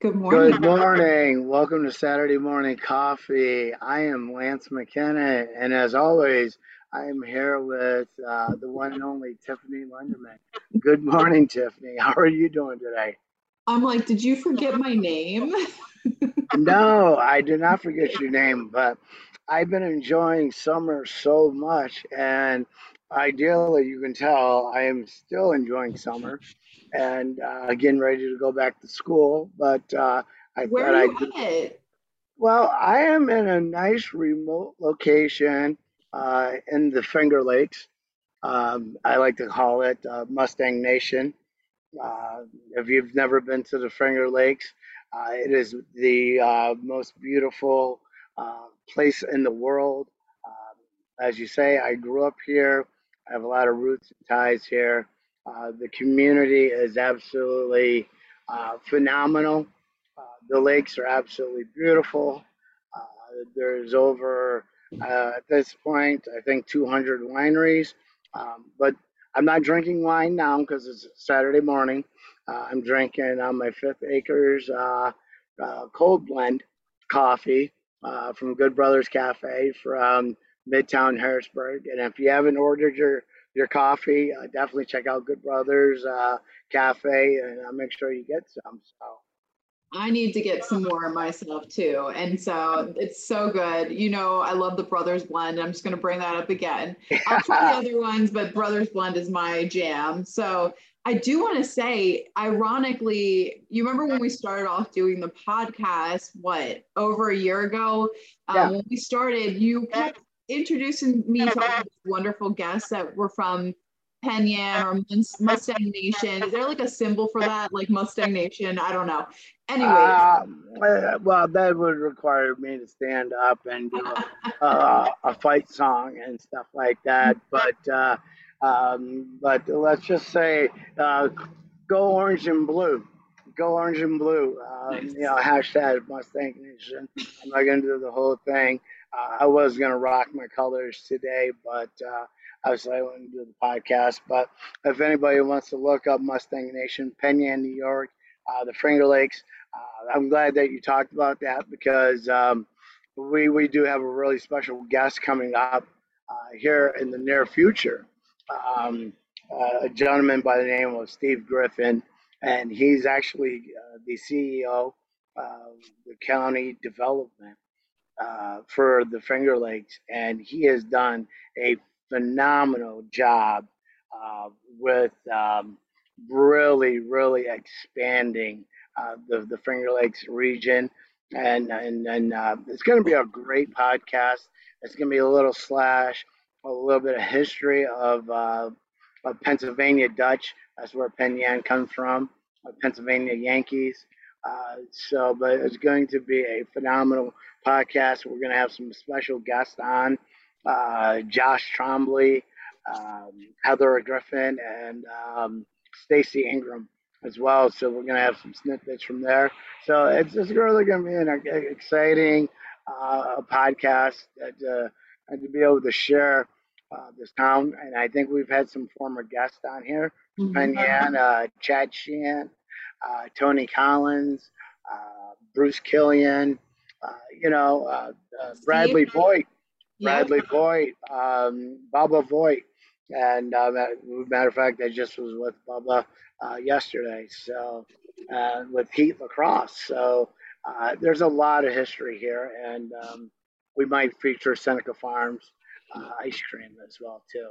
Good morning. Good morning. Welcome to Saturday Morning Coffee. I am Lance McKinnon, and as always, I am here with uh, the one and only Tiffany Linderman. Good morning, Tiffany. How are you doing today? I'm like, did you forget my name? no, I did not forget your name, but I've been enjoying summer so much, and ideally, you can tell I am still enjoying summer and uh, getting ready to go back to school. But uh, I Where thought are I'd you at? Well, I am in a nice remote location uh, in the Finger Lakes. Um, I like to call it uh, Mustang Nation. Uh, if you've never been to the Finger Lakes, uh, it is the uh, most beautiful uh, place in the world. Um, as you say, I grew up here. I have a lot of roots and ties here. Uh, the community is absolutely uh, phenomenal. Uh, the lakes are absolutely beautiful. Uh, there's over, uh, at this point, I think 200 wineries. Um, but I'm not drinking wine now because it's Saturday morning. Uh, I'm drinking on my fifth acres cold blend coffee from Good Brothers Cafe from Midtown Harrisburg. And if you haven't ordered your your coffee, uh, definitely check out Good Brothers uh, Cafe, and I'll make sure you get some. So. I need to get some more myself too. And so it's so good. You know, I love the Brothers Blend. I'm just going to bring that up again. I'll try the other ones, but Brothers Blend is my jam. So I do want to say, ironically, you remember when we started off doing the podcast, what, over a year ago? Um, Yeah. When we started, you kept introducing me to all these wonderful guests that were from Penn Yan or Mustang Nation. Is there like a symbol for that, like Mustang Nation? I don't know. Anyway, Um, uh, well, that would require me to stand up and do a, a, a fight song and stuff like that. But uh, um, but let's just say, uh, go orange and blue. Go orange and blue. Um, you know, hashtag Mustang Nation. I'm not gonna do the whole thing. Uh, I was gonna rock my colors today, but uh, obviously I wouldn't do the podcast. But if anybody wants to look up Mustang Nation, Penn Yan, New York, uh, the Finger Lakes. Uh, I'm glad that you talked about that because um, we we do have a really special guest coming up uh, here in the near future. Um, uh, a gentleman by the name of Steve Griffin, and he's actually uh, the CEO of the county development uh, for the Finger Lakes, and he has done a phenomenal job uh, with um, really, really expanding uh, the the Finger Lakes region, and and and uh, it's going to be a great podcast. It's going to be a little slash, a little bit of history of uh, of Pennsylvania Dutch. That's where Penn Yan comes from, Pennsylvania Yankees. Uh, so, but it's going to be a phenomenal podcast. We're going to have some special guests on, uh, Josh Trombley, um, Heather Griffin, and um, Stacy Ingram as well. So we're going to have some snippets from there. So it's, it's really going to be an exciting uh, podcast that, uh, and to be able to share uh, this town. And I think we've had some former guests on here, mhm. Penn Yan, uh, Chad Sheehan, Tony Collins, uh, Bruce Killian, uh, you know, uh, uh, Bradley? Boyd. Bradley Boyd, um, Bubba Voigt, and um, matter of fact, I just was with Bubba uh, yesterday, so uh, with Heat Lacrosse. So uh, there's a lot of history here, and um, we might feature Seneca Farms uh, ice cream as well too.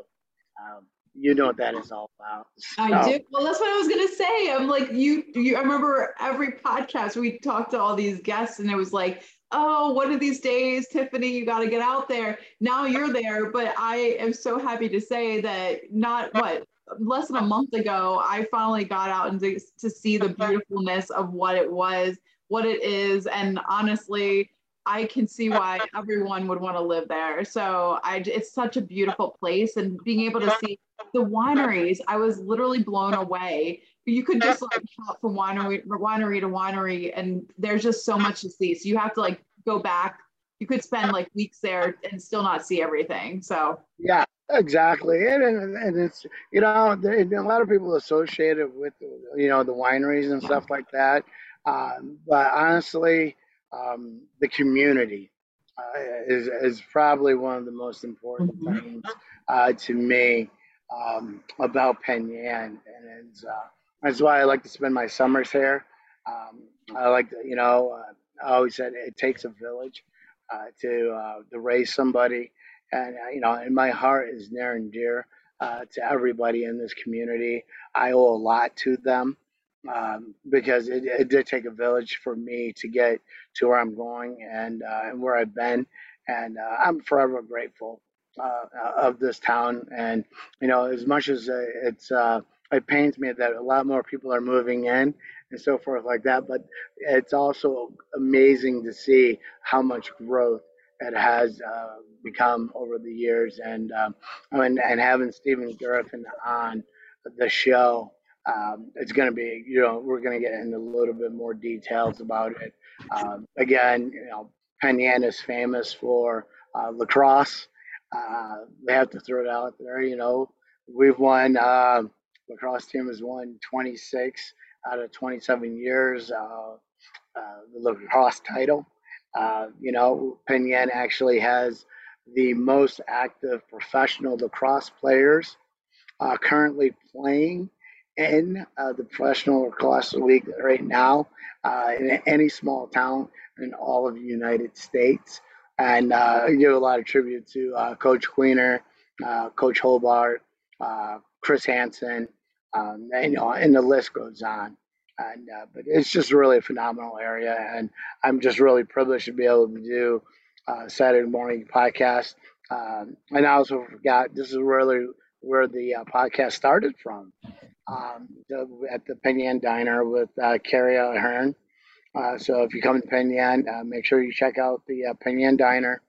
Um, you know what that is all about. I do. Well, that's what I was gonna say. I'm like, you, you. I remember every podcast we talked to all these guests, and it was like, oh, one of these days, Tiffany, you got to get out there. Now you're there, but I am so happy to say that not what less than a month ago, I finally got out and to, to see the beautifulness of what it was, what it is, and honestly. I can see why everyone would want to live there. So I, it's such a beautiful place, and being able to see the wineries, I was literally blown away. You could just like hop from winery winery to winery, and there's just so much to see. So you have to like go back. You could spend like weeks there and still not see everything. So Yeah, exactly. And, and, and it's, you know, a lot of people associate it with, you know, the wineries and stuff like that. Um, but honestly, um, the community uh, is, is probably one of the most important mm-hmm. things uh, to me um, about Penn Yan. And it's, uh, that's why I like to spend my summers here. Um, I like to, you know, uh, I always said it takes a village uh, to uh, to raise somebody, and you know, and my heart is near and dear to everybody in this community. I owe a lot to them um, because it, it, did take a village for me to get to where I'm going and, uh, and where I've been. And uh, I'm forever grateful uh, of this town. And, you know, as much as it's, uh, it pains me that a lot more people are moving in and so forth like that, but it's also amazing to see how much growth it has uh, become over the years. And, um, and, and having Stephen Griffin on the show um, it's going to be, you know, we're going to get into a little bit more details about it. Um, again, you know, Penn Yan is famous for uh, lacrosse. Uh, they have to throw it out there. You know, we've won. Uh, lacrosse team has won 26 out of 27 years. Uh, uh, the lacrosse title. Uh, you know, Penn Yan actually has the most active professional lacrosse players currently playing in uh, the professional or lacrosse league right now uh, in any small town in all of the United States. And uh, I give a lot of tribute to uh, Coach Queener, uh, Coach Hobart, uh, Chris Hansen, um, and, you know, and the list goes on. And but it's just really a phenomenal area, and I'm just really privileged to be able to do Saturday morning podcast. Um, and I also forgot this is really where the podcast started from um, at the Penn Yan Diner with uh, Carrie. Uh, so if you come to Penn Yan, uh, make sure you check out the uh, Penn Yan Diner.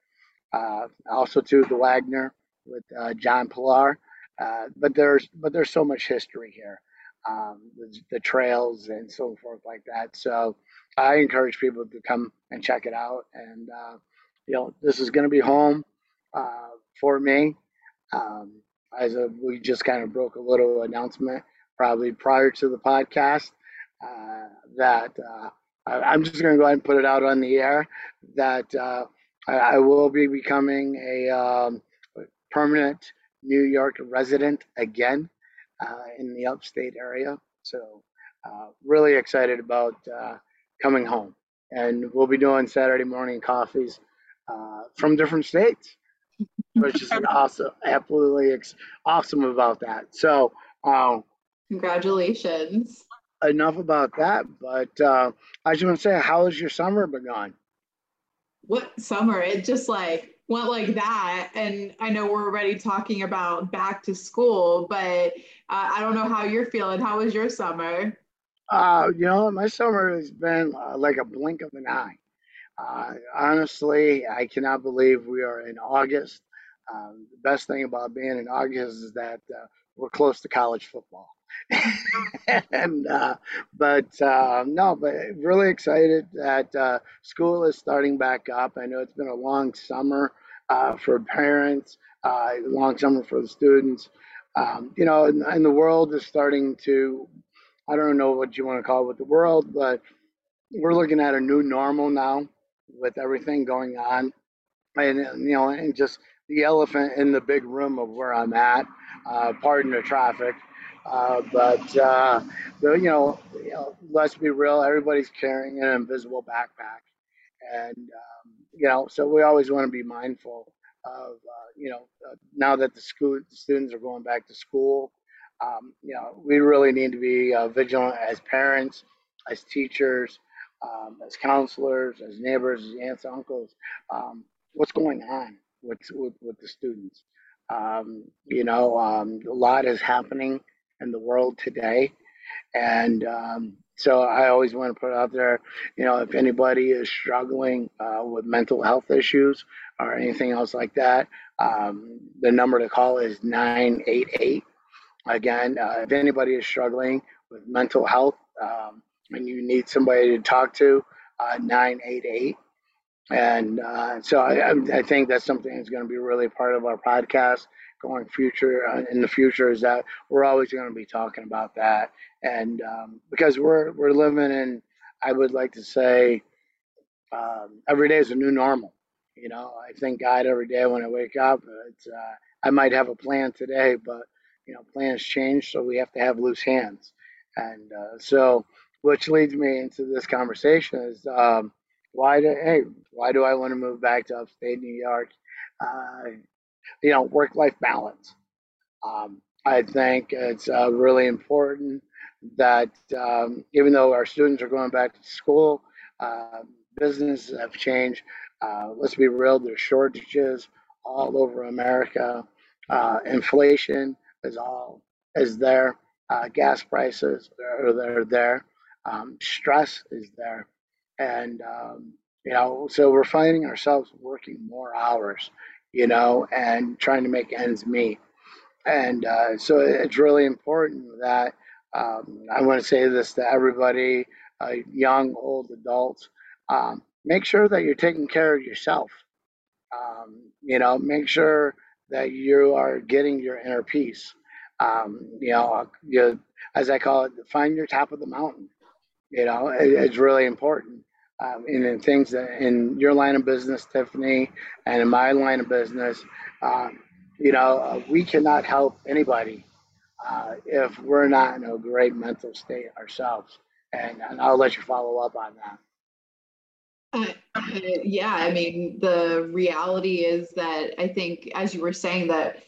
Uh, also to the Wagner with uh, John Pilar. Uh, but there's but there's so much history here, um, the, the, trails and so forth like that. So I encourage people to come and check it out. And you know this is going to be home for me. Um, as we just kind of broke a little announcement probably prior to the podcast uh, that uh, I, am just going to go ahead and put it out on the air that uh, I, I, will be becoming a um, permanent New York resident again uh, in the upstate area. So, uh, really excited about uh, coming home. And we'll be doing Saturday morning coffees from different states, which is awesome. Absolutely ex- awesome about that. So, um, Congratulations. Enough about that, but uh, I just want to say, how has your summer begun? What summer? It just like went like that. And I know we're already talking about back to school, but uh, I don't know how you're feeling. How was your summer? Uh, you know, my summer has been uh, like a blink of an eye. Uh, honestly, I cannot believe we are in August. Um, the best thing about being in August is that uh, we're close to college football. and uh, but uh, no, but really excited that uh, school is starting back up. I know it's been a long summer uh, for parents, uh, long summer for the students. Um, you know, and, and, the world is starting to. I don't know what you want to call it with the world, but we're looking at a new normal now with everything going on, and you know, and just the elephant in the big room of where I'm at. Uh, pardon the traffic uh, but, uh, you, know, you know, let's be real, everybody's carrying an invisible backpack. And, um, you know, so we always want to be mindful of, uh, you know, uh, now that the school the students are going back to school, um, you know, we really need to be uh, vigilant as parents, as teachers, um, as counselors, as neighbors, as aunts, uncles. Um, what's going on with, with, with the students? Um, you know, um, a lot is happening in the world today. And um, so I always want to put out there, you know, if anybody is struggling uh, with mental health issues or anything else like that, um, the number to call is 988. Again, uh, if anybody is struggling with mental health um, and you need somebody to talk to, uh, 988. And uh, so I, I think that's something that's going to be really part of our podcast going future uh, in the future is that we're always going to be talking about that and um, because we're we're living in I would like to say um, every day is a new normal. You know, I thank God every day when I wake up. It's, uh, I might have a plan today, but you know, plans change, so we have to have loose hands. And uh, so, which leads me into this conversation is um, why do hey, why do I want to move back to upstate New York? Uh, you know, work-life balance. Um, I think it's uh, really important that um, even though our students are going back to school, uh, businesses have changed. Uh, let's be real, there's shortages all over America. Uh, inflation is all is there. Uh, gas prices are they're there. Um, stress is there, and um, you know, so we're finding ourselves working more hours, you know, and trying to make ends meet. And uh, so it's really important that um, I want to say this to everybody, uh, young, old adults, um, make sure that you're taking care of yourself. Um, you know, make sure that you are getting your inner peace. Um, you know, you, as I call it, find your top of the mountain. You know, it, it's really important. Um, and in things that in your line of business, Tiffany, and in my line of business, um, you know, uh, we cannot help anybody uh, if we're not in a great mental state ourselves. And, and I'll let you follow up on that. Uh, uh, yeah, I mean, the reality is that I think, as you were saying, that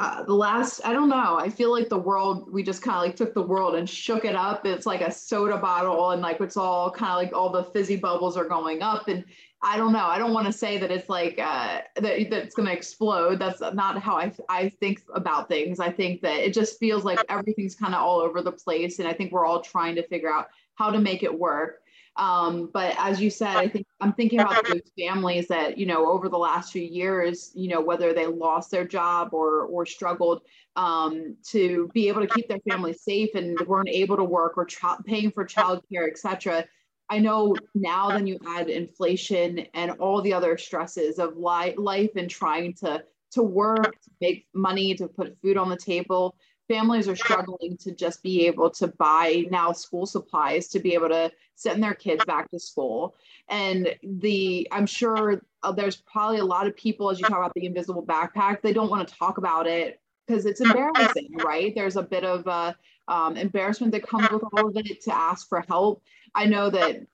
uh, the last, I don't know, I feel like the world, we just kind of like took the world and shook it up. It's like a soda bottle, and like it's all kind of like all the fizzy bubbles are going up. And I don't know, I don't want to say that it's like uh, that, that it's going to explode. That's not how I, I think about things. I think that it just feels like everything's kind of all over the place. And I think we're all trying to figure out how to make it work. Um, but as you said, I think I'm thinking about those families that, you know, over the last few years, you know, whether they lost their job or or struggled um, to be able to keep their family safe and weren't able to work or ch- paying for childcare, et cetera. I know now then you add inflation and all the other stresses of li- life and trying to to work, to make money, to put food on the table families are struggling to just be able to buy now school supplies to be able to send their kids back to school and the i'm sure uh, there's probably a lot of people as you talk about the invisible backpack they don't want to talk about it because it's embarrassing right there's a bit of uh, um, embarrassment that comes with all of it to ask for help i know that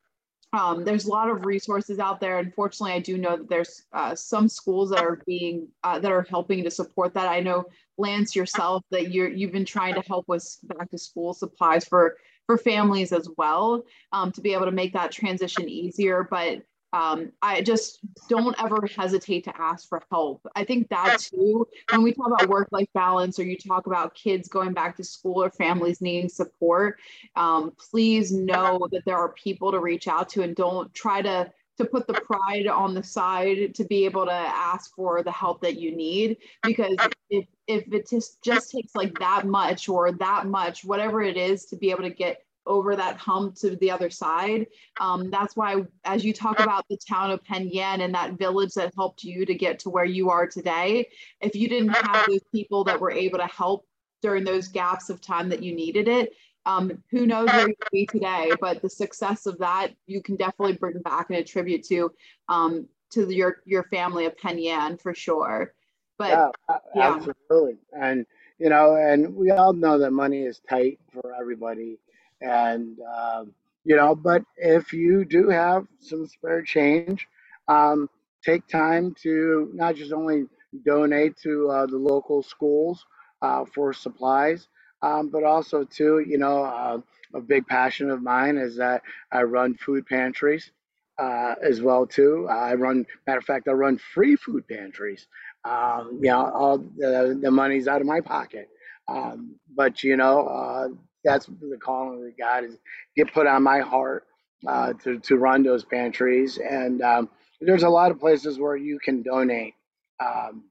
um, there's a lot of resources out there. Unfortunately, I do know that there's uh, some schools that are being uh, that are helping to support that. I know Lance yourself that you're you've been trying to help with back to school supplies for for families as well um, to be able to make that transition easier. But um, I just don't ever hesitate to ask for help. I think that too, when we talk about work life balance or you talk about kids going back to school or families needing support, um, please know that there are people to reach out to and don't try to to put the pride on the side to be able to ask for the help that you need because if if it just just takes like that much or that much whatever it is to be able to get over that hump to the other side um, that's why as you talk about the town of penn yan and that village that helped you to get to where you are today if you didn't have those people that were able to help during those gaps of time that you needed it um, who knows where you'll be today, but the success of that you can definitely bring back and attribute to um, to your your family of Penn Yan for sure. But yeah, yeah, absolutely, and you know, and we all know that money is tight for everybody, and um, you know, but if you do have some spare change, um, take time to not just only donate to uh, the local schools uh, for supplies um, but also too, you know, uh, a big passion of mine is that I run food pantries uh, as well too. I run, matter of fact, I run free food pantries. Um, you know, all the, the money's out of my pocket. Um, but you know, uh, that's the calling that God is get put on my heart uh, to to run those pantries. And um, there's a lot of places where you can donate, um,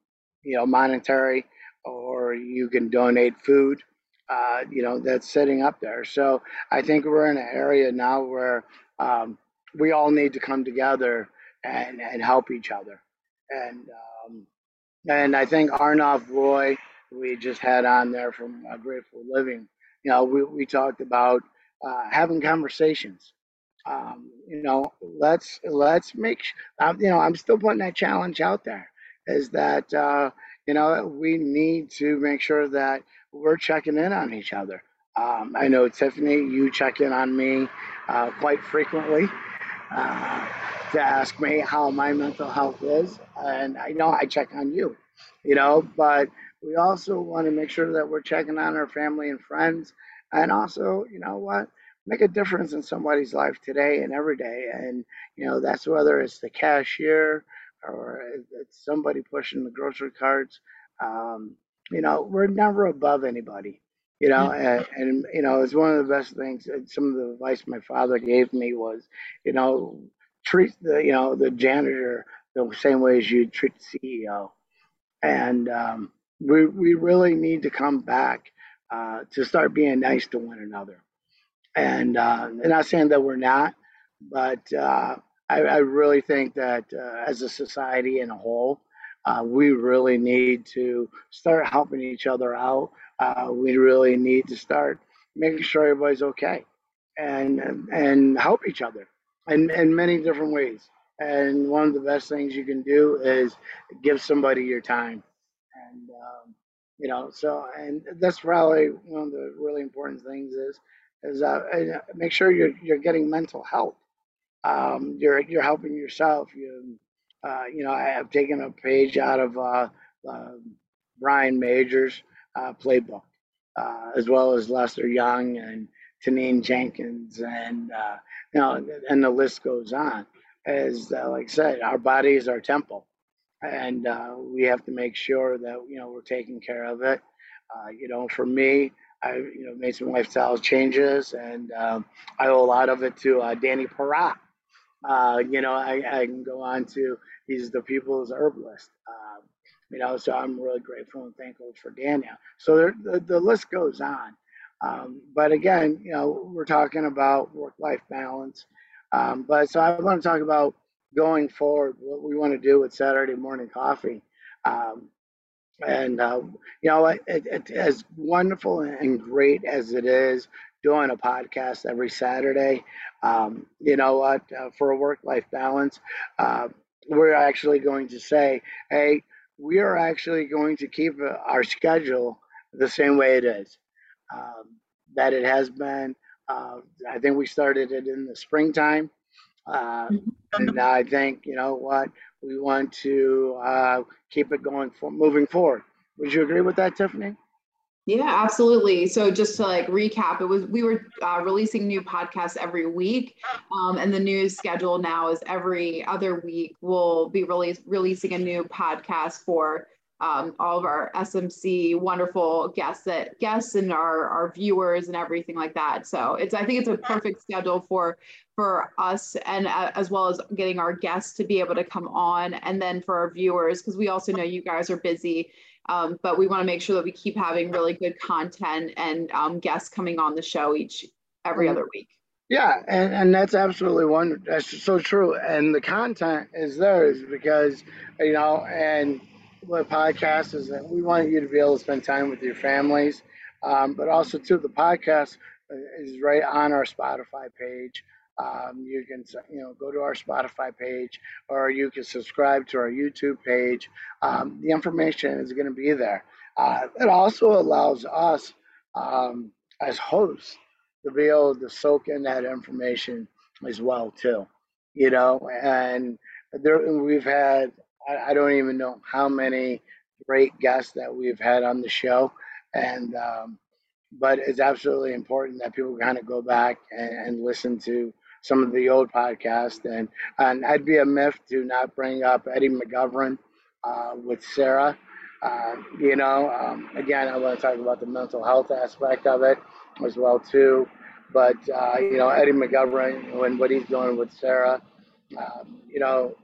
you know, monetary, or you can donate food uh, you know, that's sitting up there. So I think we're in an area now where um, we all need to come together and, and help each other. And um, and I think Arnav Roy, we just had on there from uh, Grateful Living, you know, we, we talked about uh, having conversations. Um, you know, let's let's make. Um, you know, I'm still putting that challenge out there. Is that uh, you know we need to make sure that we're checking in on each other. Um, I know Tiffany, you check in on me uh, quite frequently uh, to ask me how my mental health is, and I know I check on you. You know, but we also want to make sure that we're checking on our family and friends, and also, you know what, make a difference in somebody's life today and every day. And you know, that's whether it's the cashier or it's somebody pushing the grocery carts. Um, you know, we're never above anybody. You know, and, and you know, it's one of the best things. Some of the advice my father gave me was, you know, treat the you know the janitor the same way as you treat the CEO. And um, we we really need to come back uh, to start being nice to one another. And uh, I'm not saying that we're not, but uh, I, I really think that uh, as a society in a whole, uh, we really need to start helping each other out. Uh, we really need to start making sure everybody's okay and and help each other in, in many different ways. And one of the best things you can do is give somebody your time. And um, you know, so and that's probably one of the really important things is is uh, make sure you're you're getting mental health. Um, you're you're helping yourself. You uh, you know, I have taken a page out of uh, uh, Brian Major's uh, playbook, uh, as well as Lester Young and Tanine Jenkins, and uh, you know, and the list goes on. As like I said, our body is our temple, and we have to make sure that you know we're taking care of it. you know, for me, I you know made some lifestyle changes, and um, I owe a lot of it to Danny Parat. Uh, you know, I, I, can go on to he's the people's herbalist. Um, you know, so I'm really grateful and thankful for Daniel. So there, the, the list goes on. Um, but again, you know, we're talking about work-life balance. Um, but so I want to talk about going forward, what we want to do with Saturday morning coffee. Um, and uh, you know, it, it, as wonderful and great as it is doing a podcast every Saturday, um, you know what, uh, for a work-life balance, uh, we're actually going to say, hey, we are actually going to keep uh, our schedule the same way it is, um, that it has been. Uh, I think we started it in the springtime. Uh, and I think, you know what, we want to uh, keep it going for moving forward. Would you agree with that, Tiffany? Yeah, absolutely. So just to like recap, it was we were uh, releasing new podcasts every week, um, and the new schedule now is every other week we'll be release, releasing a new podcast for um, all of our SMC wonderful guests that guests and our our viewers and everything like that. So it's I think it's a perfect schedule for for us and uh, as well as getting our guests to be able to come on, and then for our viewers because we also know you guys are busy um, but we want to make sure that we keep having really good content and um, guests coming on the show each every mm-hmm. other week. Yeah, and, and that's absolutely one. That's so true. And the content is there is because you know, and what podcast is that we want you to be able to spend time with your families, um, but also too the podcast is right on our Spotify page. Um, you can you know go to our Spotify page or you can subscribe to our YouTube page. Um, the information is going to be there. Uh, it also allows us um, as hosts to be able to soak in that information as well too. You know, and there we've had I, I don't even know how many great guests that we've had on the show, and um, but it's absolutely important that people kind of go back and, and listen to some of the old podcasts. And, and I'd be a myth to not bring up Eddie McGovern uh, with Sarah. Uh, you know, um, again, I want to talk about the mental health aspect of it as well too. But uh, you know, Eddie McGovern and what he's doing with Sarah, um, you know,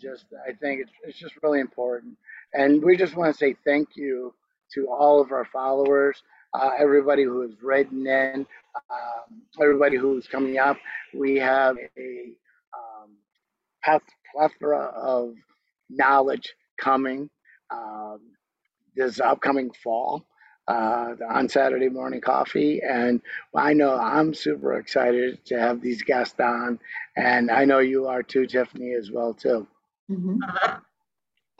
just I think it's, it's just really important. And we just want to say thank you to all of our followers, uh, everybody who has written in, um, everybody who's coming up. We have a um, plethora of knowledge coming um, this upcoming fall. Uh, on Saturday morning coffee. And I know I'm super excited to have these guests on, and I know you are too, Tiffany, as well too. Mm-hmm.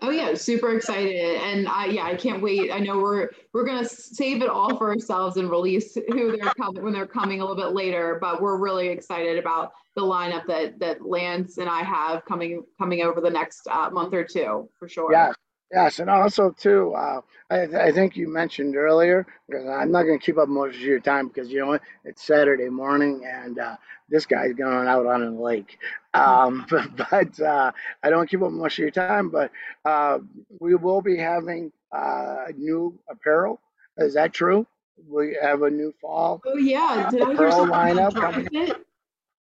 Oh yeah, super excited, and I yeah I can't wait. I know we're we're gonna save it all for ourselves and release who they're coming when they're coming a little bit later. But we're really excited about the lineup that that Lance and I have coming coming over the next uh, month or two for sure. Yeah, Yes, and also too, uh, I, I think you mentioned earlier because I'm not going to keep up most of your time because you know what, it's Saturday morning and uh, this guy's going out on a lake. Um, but, but uh, I don't keep up much of your time, but uh, we will be having uh, new apparel. Is that true? We have a new fall. Oh yeah, did I hear something lineup coming?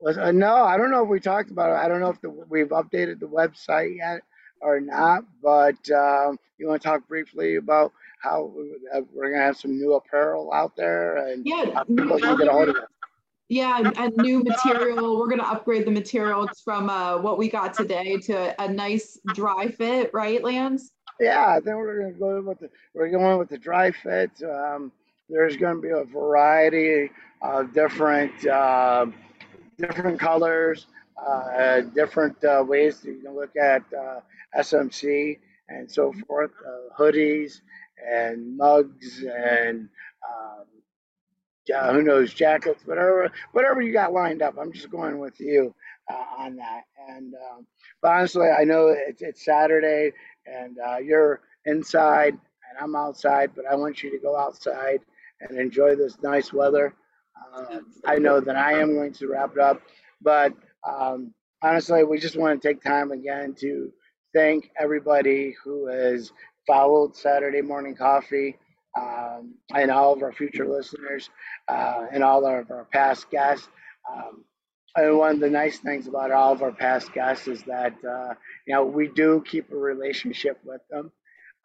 Was, uh, no, I don't know if we talked about it. I don't know if the, we've updated the website yet or not, but um, you want to talk briefly about how we're going to have some new apparel out there and yeah, people can get a hold of it. Yeah, and new material. We're going to upgrade the material from uh, what we got today to a nice dry fit, right, Lance? Yeah, I think we're going to go with the we're going with the dry fit. Um, there's going to be a variety of different uh, different colors, uh, different uh, ways you can look at uh, SMC and so forth, uh, hoodies and mugs and um, uh, who knows jackets, whatever whatever you got lined up. I'm just going with you uh, on that. And um, but honestly, I know it's, it's Saturday and uh, you're inside and I'm outside, but I want you to go outside and enjoy this nice weather. Um, I know that I am going to wrap it up, but um, honestly, we just want to take time again to thank everybody who has followed Saturday Morning Coffee um, and all of our future listeners uh, and all of our past guests. Um, and one of the nice things about all of our past guests is that uh, you know we do keep a relationship with them.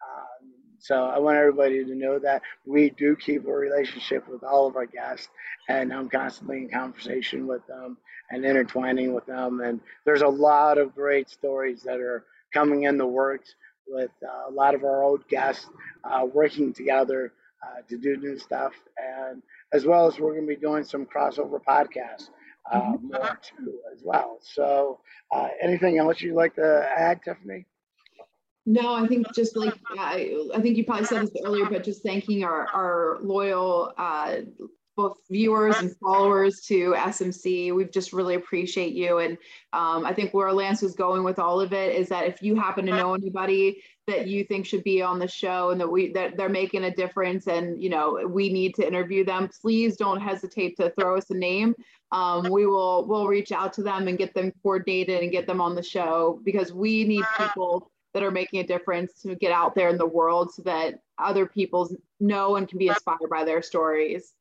Um, so I want everybody to know that we do keep a relationship with all of our guests, and I'm constantly in conversation with them and intertwining with them. And there's a lot of great stories that are coming in the works with uh, a lot of our old guests uh, working together uh, to do new stuff, and as well as we're going to be doing some crossover podcasts uh, mm-hmm. more too as well. So, uh, anything else you'd like to add, Tiffany? No, I think just like I, I think you probably said this earlier, but just thanking our our loyal uh, both viewers and followers to SMC. We just really appreciate you. And um, I think where Lance was going with all of it is that if you happen to know anybody that you think should be on the show and that we that they're making a difference and you know we need to interview them, please don't hesitate to throw us a name. Um, we will we'll reach out to them and get them coordinated and get them on the show because we need people that are making a difference to get out there in the world so that other people know and can be inspired by their stories.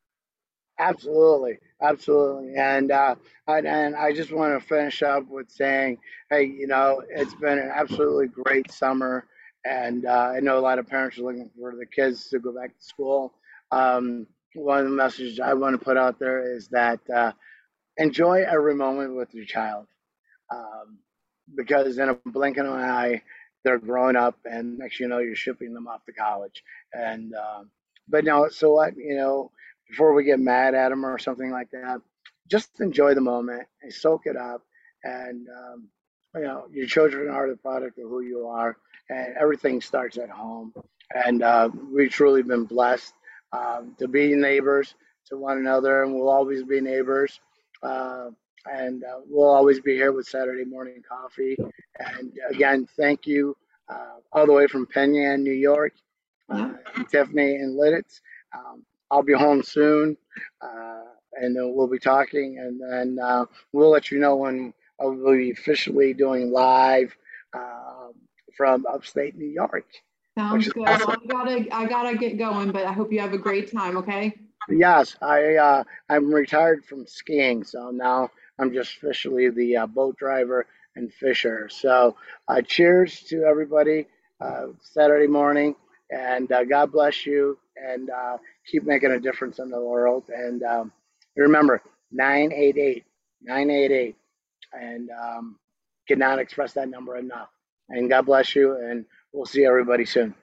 Absolutely, absolutely, and uh, and, I just want to finish up with saying, hey, you know, it's been an absolutely great summer, and uh, I know a lot of parents are looking for the kids to go back to school. Um, one of the messages I want to put out there is that uh, enjoy every moment with your child, um, because in a blink of an eye, they're growing up, and next you know, you're shipping them off to college, and um, but no, so what, you know before we get mad at them or something like that. Just enjoy the moment and soak it up. And, um, you know, your children are the product of who you are, and everything starts at home. And uh, we've truly been blessed um, to be neighbors to one another, and we'll always be neighbors. Uh, and uh, we'll always be here with Saturday morning coffee. And again, thank you uh, all the way from Penn Yan, New York, uh, Tiffany and Lidditz. Um, I'll be home soon, uh, and then we'll be talking, and then uh, we'll let you know when I'll be officially doing live uh, from upstate New York. Sounds good. Awesome. Well, I gotta, I gotta get going, but I hope you have a great time. Okay. Yes, I, uh, I'm retired from skiing, so now I'm just officially the uh, boat driver and fisher. So, uh, cheers to everybody. Saturday morning, and God bless you and uh, keep making a difference in the world. And um, remember, 988, 988, and um, cannot express that number enough. And God bless you, and we'll see everybody soon.